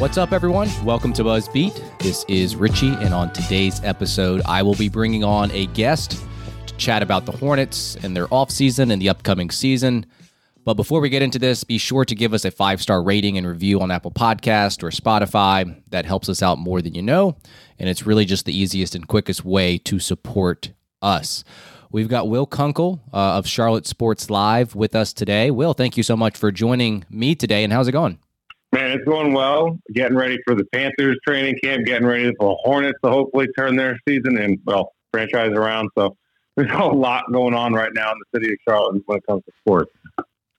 What's up, everyone? Welcome to BuzzBeat. This is Richie, and on today's episode, I will be bringing on a guest to chat about the Hornets and their offseason and the upcoming season. But before we get into this, be sure to give us a five star rating and review on Apple Podcast or Spotify. That helps us out more than you know, and it's really just the easiest and quickest way to support us. We've got Will Kunkel uh, of Charlotte Sports Live with us today. Will, thank you so much for joining me today, and how's it going? It's going well. Getting ready for the Panthers training camp, getting ready for the Hornets to hopefully turn their season and, well, franchise around. So there's a lot going on right now in the city of Charlotte when it comes to sports.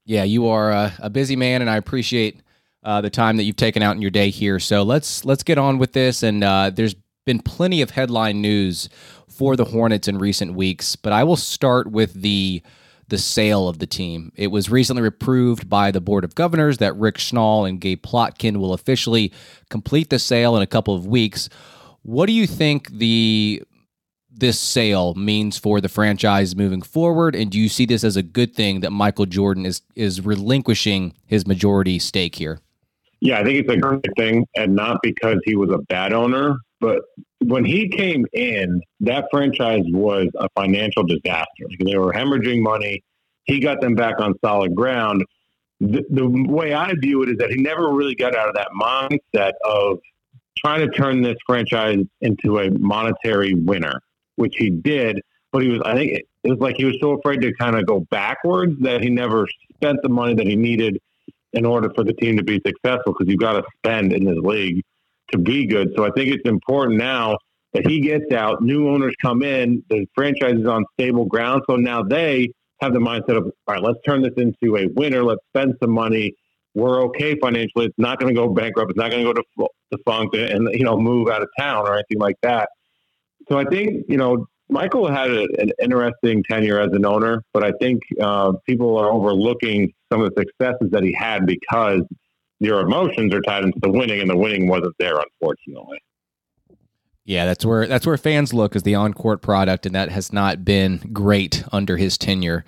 Yeah, you are a, a busy man, and I appreciate uh, the time that you've taken out in your day here. So let's let's get on with this. And uh, there's been plenty of headline news for the Hornets in recent weeks, but I will start with the the sale of the team. It was recently approved by the Board of Governors that Rick Schnall and Gabe Plotkin will officially complete the sale in a couple of weeks. What do you think the this sale means for the franchise moving forward and do you see this as a good thing that Michael Jordan is is relinquishing his majority stake here? Yeah, I think it's a great thing and not because he was a bad owner, but when he came in, that franchise was a financial disaster. They were hemorrhaging money. He got them back on solid ground. The, the way I view it is that he never really got out of that mindset of trying to turn this franchise into a monetary winner, which he did. But he was, I think, it was like he was so afraid to kind of go backwards that he never spent the money that he needed in order for the team to be successful because you've got to spend in this league to be good. So I think it's important now that he gets out, new owners come in, the franchise is on stable ground. So now they have the mindset of, all right, let's turn this into a winner. Let's spend some money. We're okay financially. It's not going to go bankrupt. It's not going to go to defunct and, you know, move out of town or anything like that. So I think, you know, Michael had a, an interesting tenure as an owner, but I think uh, people are overlooking some of the successes that he had because your emotions are tied into the winning, and the winning wasn't there, unfortunately. Yeah, that's where that's where fans look as the on court product, and that has not been great under his tenure.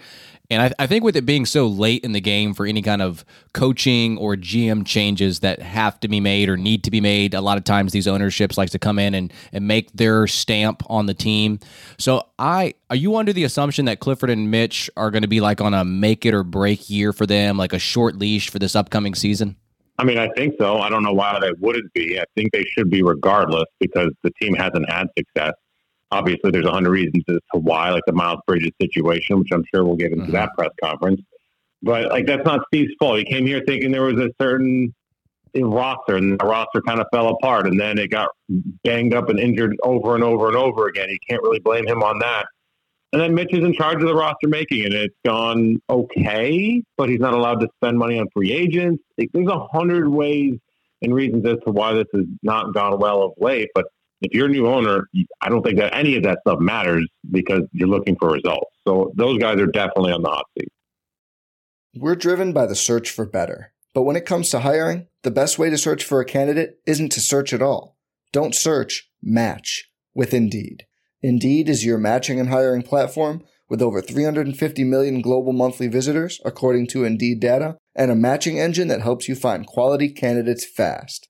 And I, I, think with it being so late in the game for any kind of coaching or GM changes that have to be made or need to be made, a lot of times these ownerships like to come in and, and make their stamp on the team. So I are you under the assumption that Clifford and Mitch are going to be like on a make it or break year for them, like a short leash for this upcoming season? I mean, I think so. I don't know why they wouldn't be. I think they should be regardless because the team hasn't had success. Obviously, there's a hundred reasons as to why, like the Miles Bridges situation, which I'm sure we'll get into mm-hmm. that press conference. But like that's not Steve's fault. He came here thinking there was a certain roster, and the roster kind of fell apart, and then it got banged up and injured over and over and over again. You can't really blame him on that. And then Mitch is in charge of the roster making, and it's gone okay, but he's not allowed to spend money on free agents. There's a hundred ways and reasons as to why this has not gone well of late. But if you're a new owner, I don't think that any of that stuff matters because you're looking for results. So those guys are definitely on the hot seat. We're driven by the search for better. But when it comes to hiring, the best way to search for a candidate isn't to search at all. Don't search, match with Indeed. Indeed is your matching and hiring platform with over 350 million global monthly visitors, according to Indeed data, and a matching engine that helps you find quality candidates fast.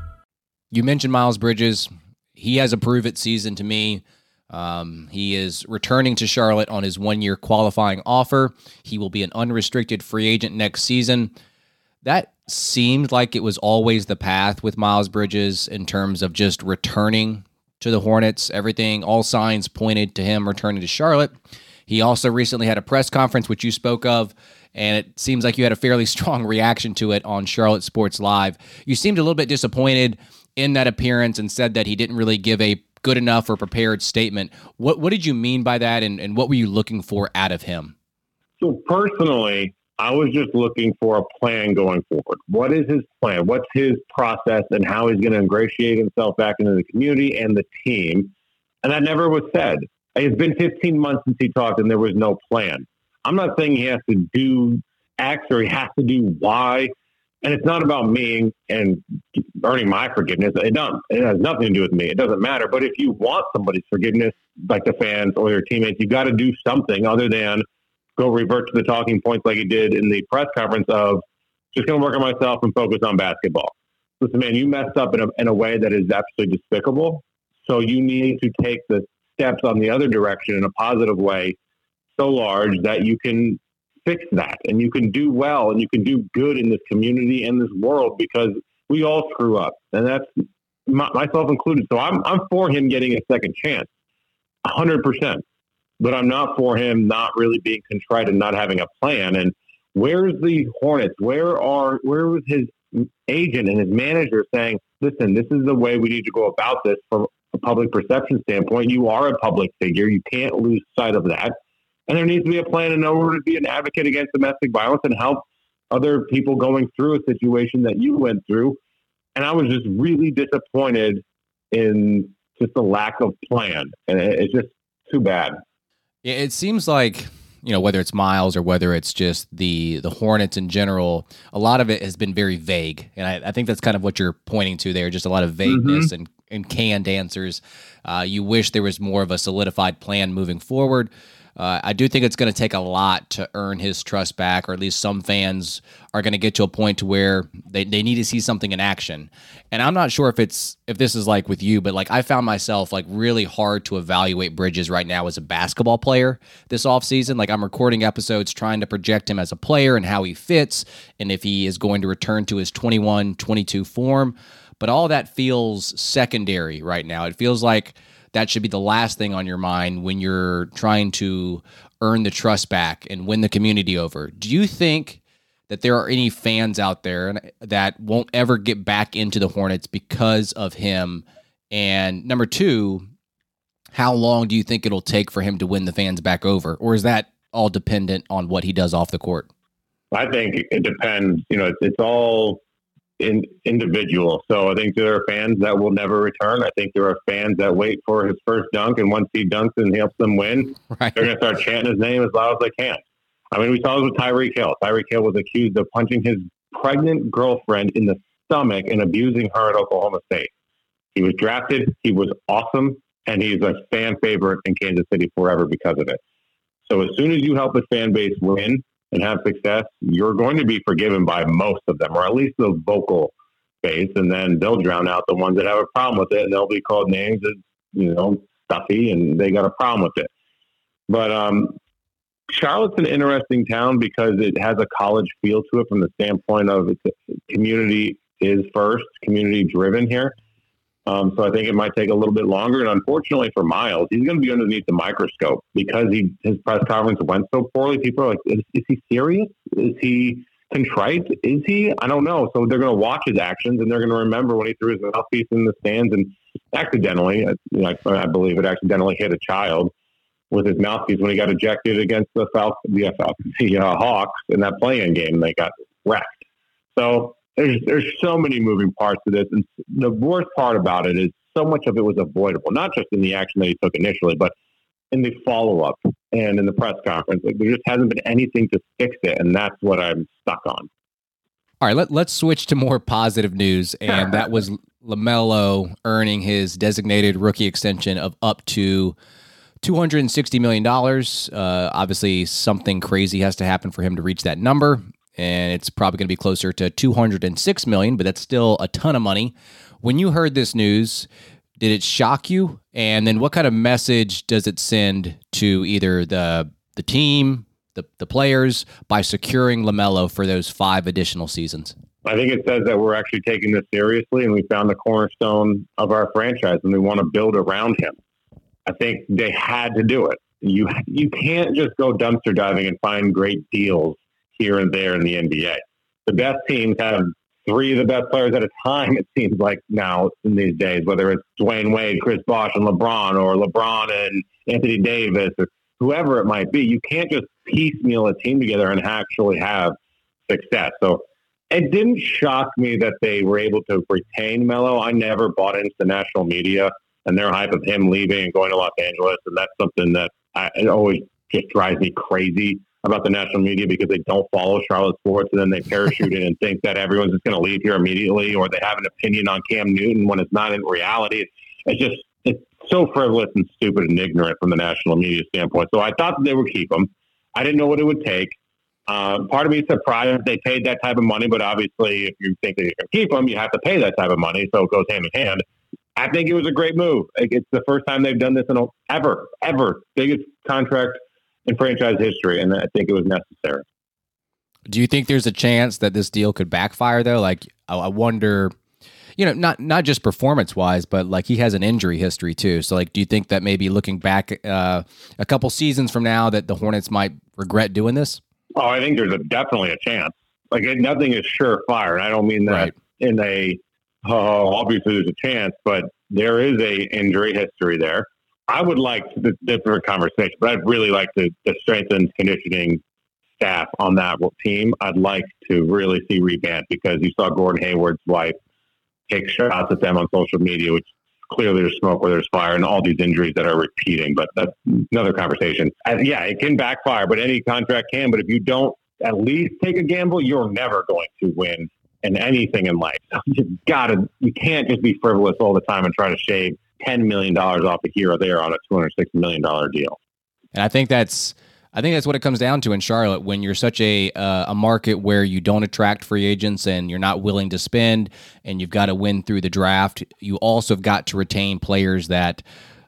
You mentioned Miles Bridges. He has a prove it season to me. Um, he is returning to Charlotte on his one year qualifying offer. He will be an unrestricted free agent next season. That seemed like it was always the path with Miles Bridges in terms of just returning to the Hornets. Everything, all signs pointed to him returning to Charlotte. He also recently had a press conference, which you spoke of, and it seems like you had a fairly strong reaction to it on Charlotte Sports Live. You seemed a little bit disappointed in that appearance and said that he didn't really give a good enough or prepared statement. What what did you mean by that, and, and what were you looking for out of him? So personally, I was just looking for a plan going forward. What is his plan? What's his process, and how he's going to ingratiate himself back into the community and the team? And that never was said. It's been 15 months since he talked, and there was no plan. I'm not saying he has to do X or he has to do Y. And it's not about me and earning my forgiveness. It, don't, it has nothing to do with me. It doesn't matter. But if you want somebody's forgiveness, like the fans or your teammates, you got to do something other than go revert to the talking points like he did in the press conference of just going to work on myself and focus on basketball. Listen, man, you messed up in a, in a way that is absolutely despicable. So you need to take the steps on the other direction in a positive way so large that you can fix that and you can do well and you can do good in this community and this world because we all screw up and that's myself included. So I'm, I'm for him getting a second chance, hundred percent, but I'm not for him not really being contrite and not having a plan. And where's the Hornets? Where are, where was his agent and his manager saying, listen, this is the way we need to go about this from a public perception standpoint. You are a public figure. You can't lose sight of that. And there needs to be a plan in order to be an advocate against domestic violence and help other people going through a situation that you went through. And I was just really disappointed in just the lack of plan. And it's just too bad. Yeah, it seems like you know whether it's Miles or whether it's just the the Hornets in general, a lot of it has been very vague, and I, I think that's kind of what you're pointing to there. Just a lot of vagueness mm-hmm. and and canned answers. Uh, you wish there was more of a solidified plan moving forward. Uh, I do think it's going to take a lot to earn his trust back, or at least some fans are going to get to a point to where they, they need to see something in action. And I'm not sure if it's if this is like with you, but like I found myself like really hard to evaluate Bridges right now as a basketball player this offseason. Like I'm recording episodes trying to project him as a player and how he fits and if he is going to return to his 21 22 form. But all that feels secondary right now. It feels like that should be the last thing on your mind when you're trying to earn the trust back and win the community over. Do you think that there are any fans out there that won't ever get back into the Hornets because of him? And number two, how long do you think it'll take for him to win the fans back over? Or is that all dependent on what he does off the court? I think it depends. You know, it's, it's all in, individual. So I think there are fans that will never return. I think there are fans that wait for his first dunk, and once he dunks and helps them win, right. they're going to start chanting his name as loud as they can. I mean, we saw this with Tyreek Hill. Tyreek Hill was accused of punching his pregnant girlfriend in the stomach and abusing her at Oklahoma State. He was drafted. He was awesome, and he's a fan favorite in Kansas City forever because of it. So as soon as you help a fan base win, and have success, you're going to be forgiven by most of them, or at least the vocal base, and then they'll drown out the ones that have a problem with it, and they'll be called names as you know stuffy, and they got a problem with it. But um, Charlotte's an interesting town because it has a college feel to it from the standpoint of its community is first, community driven here. Um, so I think it might take a little bit longer. And unfortunately for Miles, he's going to be underneath the microscope because he his press conference went so poorly. People are like, is, is he serious? Is he contrite? Is he? I don't know. So they're going to watch his actions and they're going to remember when he threw his mouthpiece in the stands and accidentally, I, I believe it accidentally hit a child with his mouthpiece when he got ejected against the South, the, uh, the uh, Hawks in that play-in game. They got wrecked. So there's there's so many moving parts to this, and the worst part about it is so much of it was avoidable, not just in the action that he took initially, but in the follow up and in the press conference. Like there just hasn't been anything to fix it, and that's what I'm stuck on. All right, let, let's switch to more positive news, and that was LaMelo earning his designated rookie extension of up to $260 million. Uh, obviously, something crazy has to happen for him to reach that number and it's probably going to be closer to 206 million, but that's still a ton of money. When you heard this news, did it shock you? And then what kind of message does it send to either the the team, the the players by securing LaMelo for those 5 additional seasons? I think it says that we're actually taking this seriously and we found the cornerstone of our franchise and we want to build around him. I think they had to do it. You you can't just go dumpster diving and find great deals here and there in the NBA. The best teams have three of the best players at a time, it seems like now in these days, whether it's Dwyane Wade, Chris Bosh, and LeBron, or LeBron and Anthony Davis, or whoever it might be. You can't just piecemeal a team together and actually have success. So it didn't shock me that they were able to retain Melo. I never bought into the national media and their hype of him leaving and going to Los Angeles, and that's something that I, it always just drives me crazy about the national media because they don't follow Charlotte sports and then they parachute in and think that everyone's just going to leave here immediately or they have an opinion on Cam Newton when it's not in reality. It's just it's so frivolous and stupid and ignorant from the national media standpoint. So I thought they would keep him. I didn't know what it would take. Uh, part of me is surprised they paid that type of money, but obviously, if you think that you can keep them, you have to pay that type of money. So it goes hand in hand. I think it was a great move. It's the first time they've done this in a, ever, ever biggest contract in franchise history, and I think it was necessary. Do you think there's a chance that this deal could backfire though? Like, I wonder, you know, not not just performance wise, but like he has an injury history too. So, like, do you think that maybe looking back uh, a couple seasons from now, that the Hornets might regret doing this? Oh, I think there's a, definitely a chance. Like, nothing is surefire, and I don't mean that right. in a oh, obviously there's a chance, but there is a injury history there. I would like the different conversation, but I'd really like to, to strengthen conditioning staff on that team. I'd like to really see revamp because you saw Gordon Hayward's wife take shots at them on social media, which clearly there's smoke where there's fire and all these injuries that are repeating. But that's another conversation. Yeah, it can backfire, but any contract can. But if you don't at least take a gamble, you're never going to win in anything in life. you gotta, you can't just be frivolous all the time and try to shave ten million dollars off a here or there on a two hundred sixty million dollar deal. And I think that's I think that's what it comes down to in Charlotte when you're such a uh, a market where you don't attract free agents and you're not willing to spend and you've got to win through the draft. You also have got to retain players that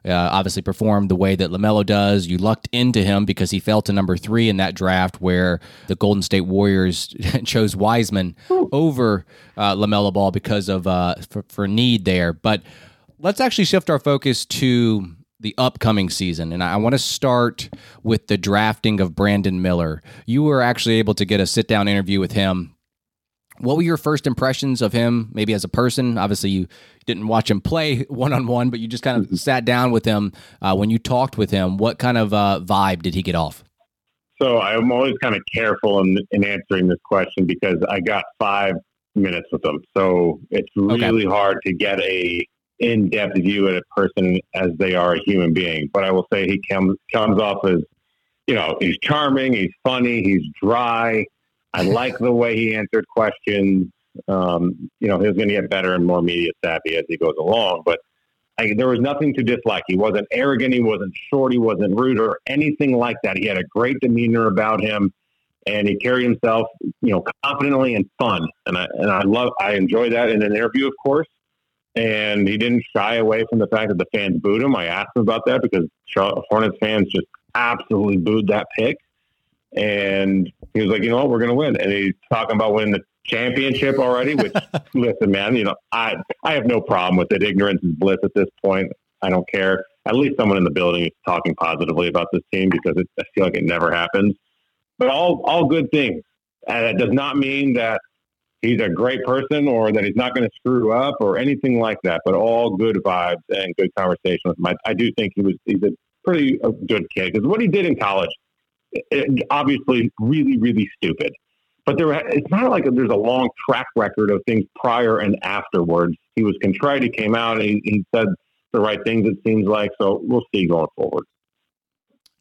uh, obviously perform the way that LaMelo does. You lucked into him because he fell to number three in that draft where the Golden State Warriors chose Wiseman over uh, LaMelo Ball because of uh, for, for need there. But let's actually shift our focus to the upcoming season. And I want to start with the drafting of Brandon Miller. You were actually able to get a sit down interview with him. What were your first impressions of him, maybe as a person? Obviously, you didn't watch him play one on one, but you just kind of sat down with him. Uh, when you talked with him, what kind of uh, vibe did he get off? So I'm always kind of careful in, in answering this question because I got five minutes with him. So it's really okay. hard to get a in depth view at a person as they are a human being. But I will say he comes comes off as you know he's charming, he's funny, he's dry. I like the way he answered questions. Um, you know, he's going to get better and more media savvy as he goes along. But I, there was nothing to dislike. He wasn't arrogant. He wasn't short. He wasn't rude or anything like that. He had a great demeanor about him, and he carried himself, you know, confidently and fun. And I and I love, I enjoy that in an interview, of course and he didn't shy away from the fact that the fans booed him. I asked him about that because Charlotte Hornets fans just absolutely booed that pick. And he was like, you know what, we're going to win. And he's talking about winning the championship already, which, listen, man, you know, I, I have no problem with it. Ignorance is bliss at this point. I don't care. At least someone in the building is talking positively about this team because it, I feel like it never happens. But all, all good things. And it does not mean that he's a great person or that he's not going to screw up or anything like that, but all good vibes and good conversation with him. I, do think he was, he's a pretty a good kid because what he did in college, it, obviously really, really stupid. But there, it's not like there's a long track record of things prior and afterwards. He was contrite. He came out and he, he said the right things. It seems like so. We'll see going forward.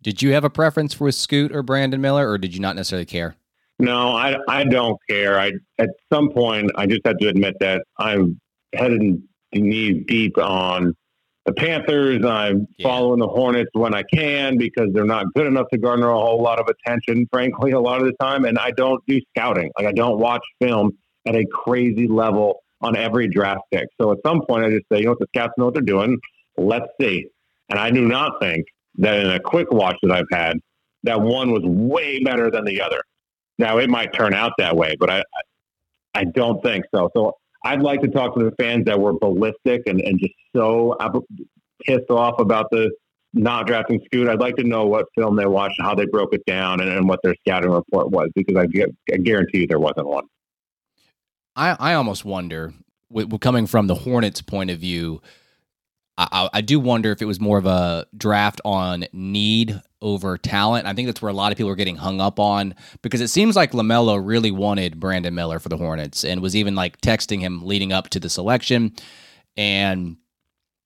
Did you have a preference for Scoot or Brandon Miller, or did you not necessarily care? No, I, I don't care. I at some point I just have to admit that I'm headed knees deep on the Panthers. I'm yeah. following the Hornets when I can because they're not good enough to garner a whole lot of attention, frankly, a lot of the time. And I don't do scouting. Like I don't watch film at a crazy level on every draft pick. So at some point I just say, you know what, the scouts know what they're doing. Let's see. And I do not think that in a quick watch that I've had, that one was way better than the other. Now it might turn out that way, but I I don't think so. So I'd like to talk to the fans that were ballistic and, and just so pissed off about the not drafting Scoot. I'd like to know what film they watched, how they broke it down, and, and what their scouting report was, because I, I guarantee you there wasn't one. I, I almost wonder, coming from the Hornets' point of view, I, I do wonder if it was more of a draft on need over talent. I think that's where a lot of people are getting hung up on because it seems like LaMelo really wanted Brandon Miller for the Hornets and was even like texting him leading up to the selection. And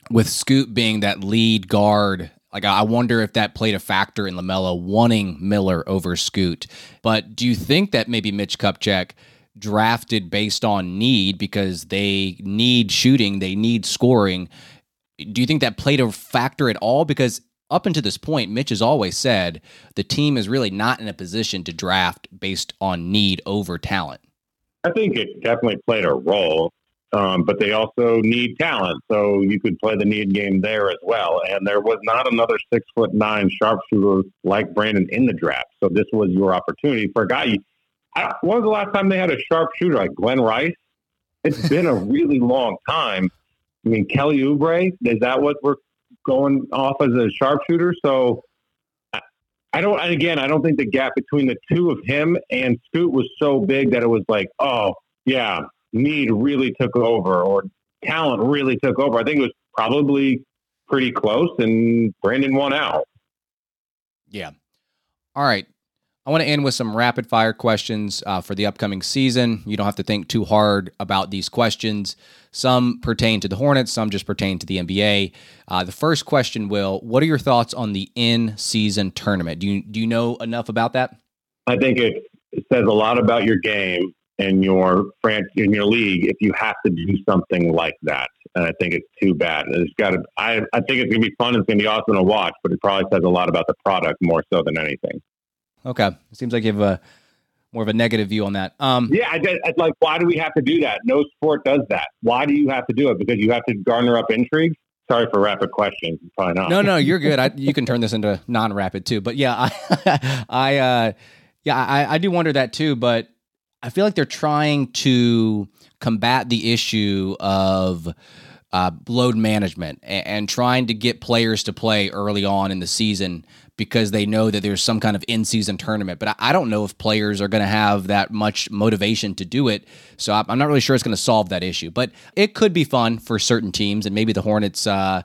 with Scoot being that lead guard, like I wonder if that played a factor in LaMelo wanting Miller over Scoot. But do you think that maybe Mitch Kupchak drafted based on need because they need shooting, they need scoring? Do you think that played a factor at all? Because up until this point, Mitch has always said the team is really not in a position to draft based on need over talent. I think it definitely played a role, um, but they also need talent. So you could play the need game there as well. And there was not another six foot nine sharpshooter like Brandon in the draft. So this was your opportunity for a guy. I, when was the last time they had a sharpshooter like Glen Rice? It's been a really long time. I mean, Kelly Oubre, is that what we're going off as a sharpshooter. So I don't, and again, I don't think the gap between the two of him and Scoot was so big that it was like, oh, yeah, need really took over or talent really took over. I think it was probably pretty close and Brandon won out. Yeah. All right. I want to end with some rapid fire questions uh, for the upcoming season. You don't have to think too hard about these questions. Some pertain to the Hornets, some just pertain to the NBA. Uh, the first question, Will, what are your thoughts on the in-season tournament? Do you do you know enough about that? I think it says a lot about your game and your in your league if you have to do something like that. And I think it's too bad. It's got to. I I think it's gonna be fun. It's gonna be awesome to watch, but it probably says a lot about the product more so than anything. Okay, it seems like you have a more of a negative view on that. Um, yeah, I, I, like why do we have to do that? No sport does that. Why do you have to do it? Because you have to garner up intrigue. Sorry for rapid questions. Probably not. No, no, you're good. I, you can turn this into non-rapid too. But yeah, I, I, uh, yeah, I, I do wonder that too. But I feel like they're trying to combat the issue of uh, load management and, and, trying to get players to play early on in the season because they know that there's some kind of in season tournament. But I, don't know if players are going to have that much motivation to do it. So I'm not really sure it's going to solve that issue. But it could be fun for certain teams, and maybe the Hornets. Uh,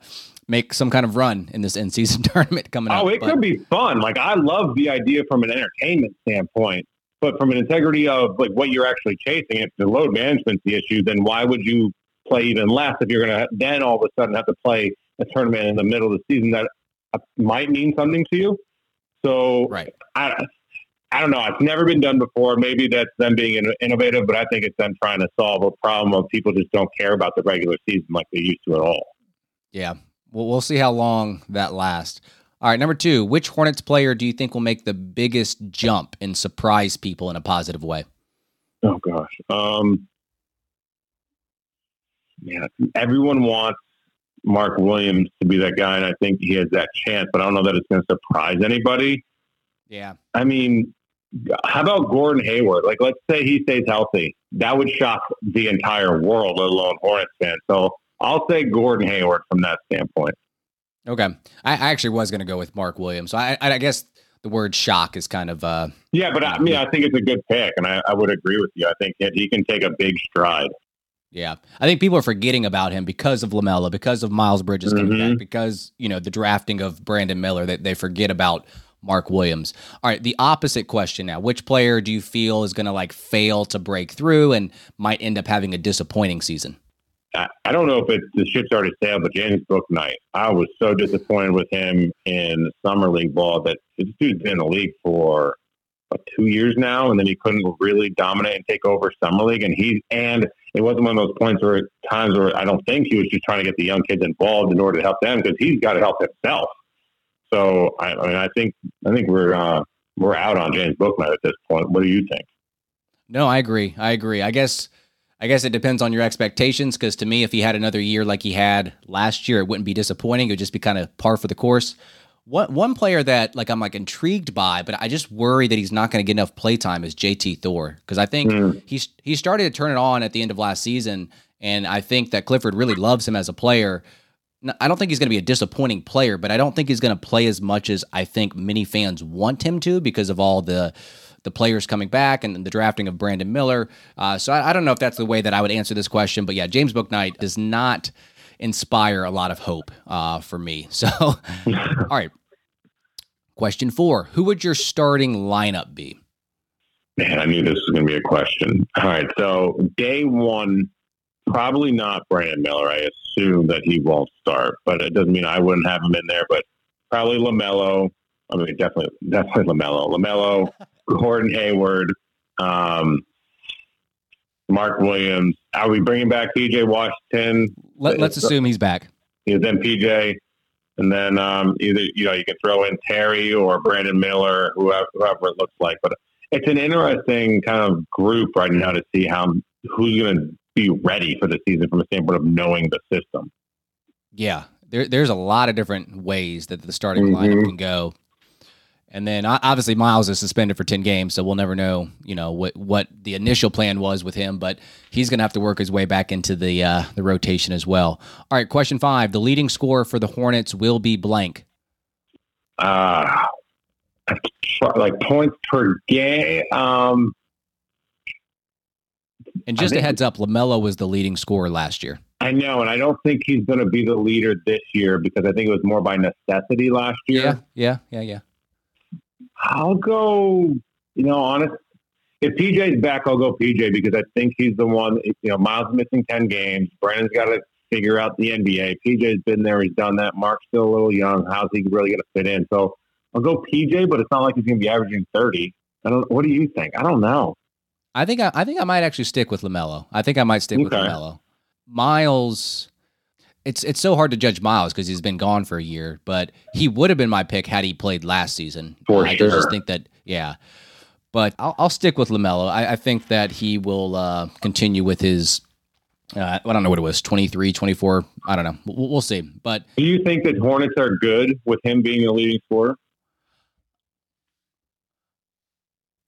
make some kind of run in this in season tournament coming up. Oh, it but. could be fun. Like I love the idea from an entertainment standpoint, but from an integrity of like what you're actually chasing, if the load management's the issue, then why would you play even less if you're going to then all of a sudden have to play a tournament in the middle of the season that might mean something to you. So right. I, I don't know. It's never been done before. Maybe that's them being innovative, but I think it's them trying to solve a problem of people just don't care about the regular season like they used to at all. Yeah. Well, we'll see how long that lasts. All right, number two, which Hornets player do you think will make the biggest jump and surprise people in a positive way? Oh gosh, um, yeah, everyone wants Mark Williams to be that guy, and I think he has that chance. But I don't know that it's going to surprise anybody. Yeah. I mean, how about Gordon Hayward? Like, let's say he stays healthy. That would shock the entire world, let alone Hornets fans. So I'll say Gordon Hayward from that standpoint. Okay. I, I actually was going to go with Mark Williams. So I, I guess the word shock is kind of. Uh, yeah, but I mean, I think it's a good pick, and I, I would agree with you. I think he can take a big stride. Yeah, I think people are forgetting about him because of Lamelo, because of Miles Bridges coming mm-hmm. back, because you know the drafting of Brandon Miller. That they forget about Mark Williams. All right, the opposite question now: Which player do you feel is going to like fail to break through and might end up having a disappointing season? I, I don't know if it's the ship's already sailed, but James Bouknight. I was so disappointed with him in summer league ball that this dude's been in the league for two years now, and then he couldn't really dominate and take over summer league. And he and it wasn't one of those points where times where I don't think he was just trying to get the young kids involved in order to help them because he's got to help himself. So I, I mean, I think I think we're uh, we're out on James Bouknight at this point. What do you think? No, I agree. I agree. I guess I guess it depends on your expectations because to me, if he had another year like he had last year, it wouldn't be disappointing. It would just be kind of par for the course. One one player that like I'm like intrigued by, but I just worry that he's not going to get enough playtime is JT Thor because I think mm. he's he started to turn it on at the end of last season, and I think that Clifford really loves him as a player. I don't think he's going to be a disappointing player, but I don't think he's going to play as much as I think many fans want him to because of all the the players coming back and the drafting of Brandon Miller. Uh, so I, I, don't know if that's the way that I would answer this question, but yeah, James Bouknight does not inspire a lot of hope uh, for me. So, all right. Question four Who would your starting lineup be? Man, I knew this was going to be a question. All right. So, day one, probably not Brandon Miller. I assume that he won't start, but it doesn't mean I wouldn't have him in there. But probably LaMelo. I mean, definitely, definitely LaMelo. LaMelo, Gordon Hayward, um, Mark Williams. Are we bringing back PJ Washington? Let, us assume he's back. Is then PJ, and then um, either you know you can throw in Terry or Brandon Miller, whoever, whoever it looks like. But it's an interesting kind of group right now to see how who's going to be ready for the season from a standpoint of knowing the system. Yeah, there, there's a lot of different ways that the starting mm-hmm. lineup can go. And then obviously Miles is suspended for 10 games, so we'll never know, you know, what what the initial plan was with him, but he's going to have to work his way back into the uh, the rotation as well. All right, question 5. The leading scorer for the Hornets will be blank. Uh like points per game. Um and just a heads up, LaMelo was the leading scorer last year. I know, and I don't think he's going to be the leader this year because I think it was more by necessity last year. Yeah, yeah, yeah, yeah. I'll go, you know, honest. If PJ's back, I'll go PJ because I think he's the one. You know, Miles missing ten games. Brandon's got to figure out the NBA. PJ's been there; he's done that. Mark's still a little young. How's he really going to fit in? So I'll go PJ, but it's not like he's going to be averaging thirty. I don't. What do you think? I don't know. I think I, I think I might actually stick with Lamelo. I think I might stick okay. with Lamelo. Miles it's it's so hard to judge Miles because he's been gone for a year, but he would have been my pick had he played last season. For I sure. just think that yeah. But I'll, I'll stick with Lamelo. I, I think that he will uh, continue with his. Uh, I don't know what it was, 23, 24. I don't know. We'll, we'll see. But do you think that Hornets are good with him being the leading scorer?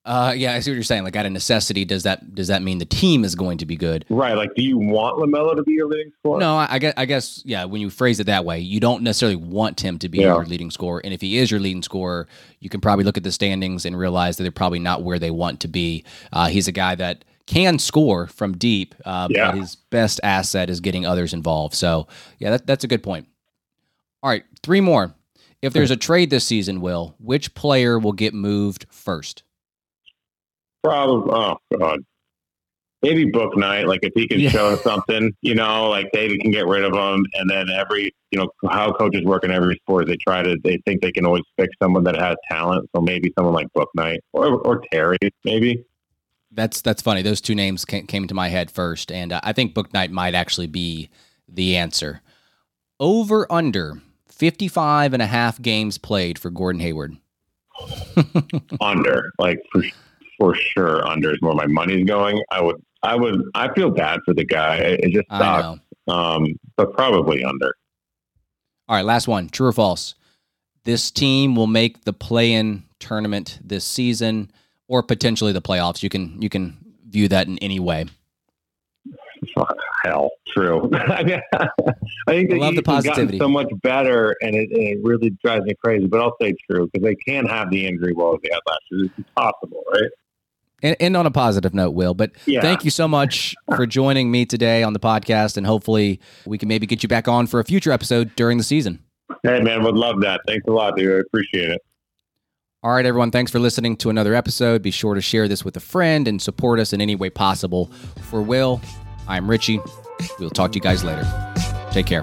Uh, yeah, I see what you're saying. Like, out of necessity, does that does that mean the team is going to be good? Right. Like, do you want Lamelo to be your leading scorer? No, I, I guess. I guess. Yeah. When you phrase it that way, you don't necessarily want him to be yeah. your leading scorer. And if he is your leading scorer, you can probably look at the standings and realize that they're probably not where they want to be. Uh, he's a guy that can score from deep, uh, yeah. but his best asset is getting others involved. So, yeah, that, that's a good point. All right, three more. If there's a trade this season, Will, which player will get moved first? Probably. Oh God. Maybe Bouknight. Like if he can yeah. show something, you know, like David can get rid of him, and then every, you know, how coaches work in every sport, they try to, they think they can always fix someone that has talent. So maybe someone like Bouknight or or Terry, maybe. That's that's funny. Those two names came, came to my head first, and uh, I think Bouknight might actually be the answer. Over under 55 and a half games played for Gordon Hayward. under, like for for sure under is where my money's going. I would, I would, I feel bad for the guy. It, just sucks. Um, but probably under. All right, last one. True or false? This team will make the play-in tournament this season, or potentially the playoffs. You can you can view that in any way. Hell, true. I, mean, I think I the love the positivity. so much better, and it, and it really drives me crazy. But I'll say true because they can't have the injury woes they had last year. It's impossible, right? And, and on a positive note, Will, but Yeah. thank you so much for joining me today on the podcast, and hopefully we can maybe get you back on for a future episode during the season. Hey, man, would love that. Thanks a lot, dude. I appreciate it. All right, everyone. Thanks for listening to another episode. Be sure to share this with a friend and support us in any way possible. For Will, I'm Richie. We'll talk to you guys later. Take care.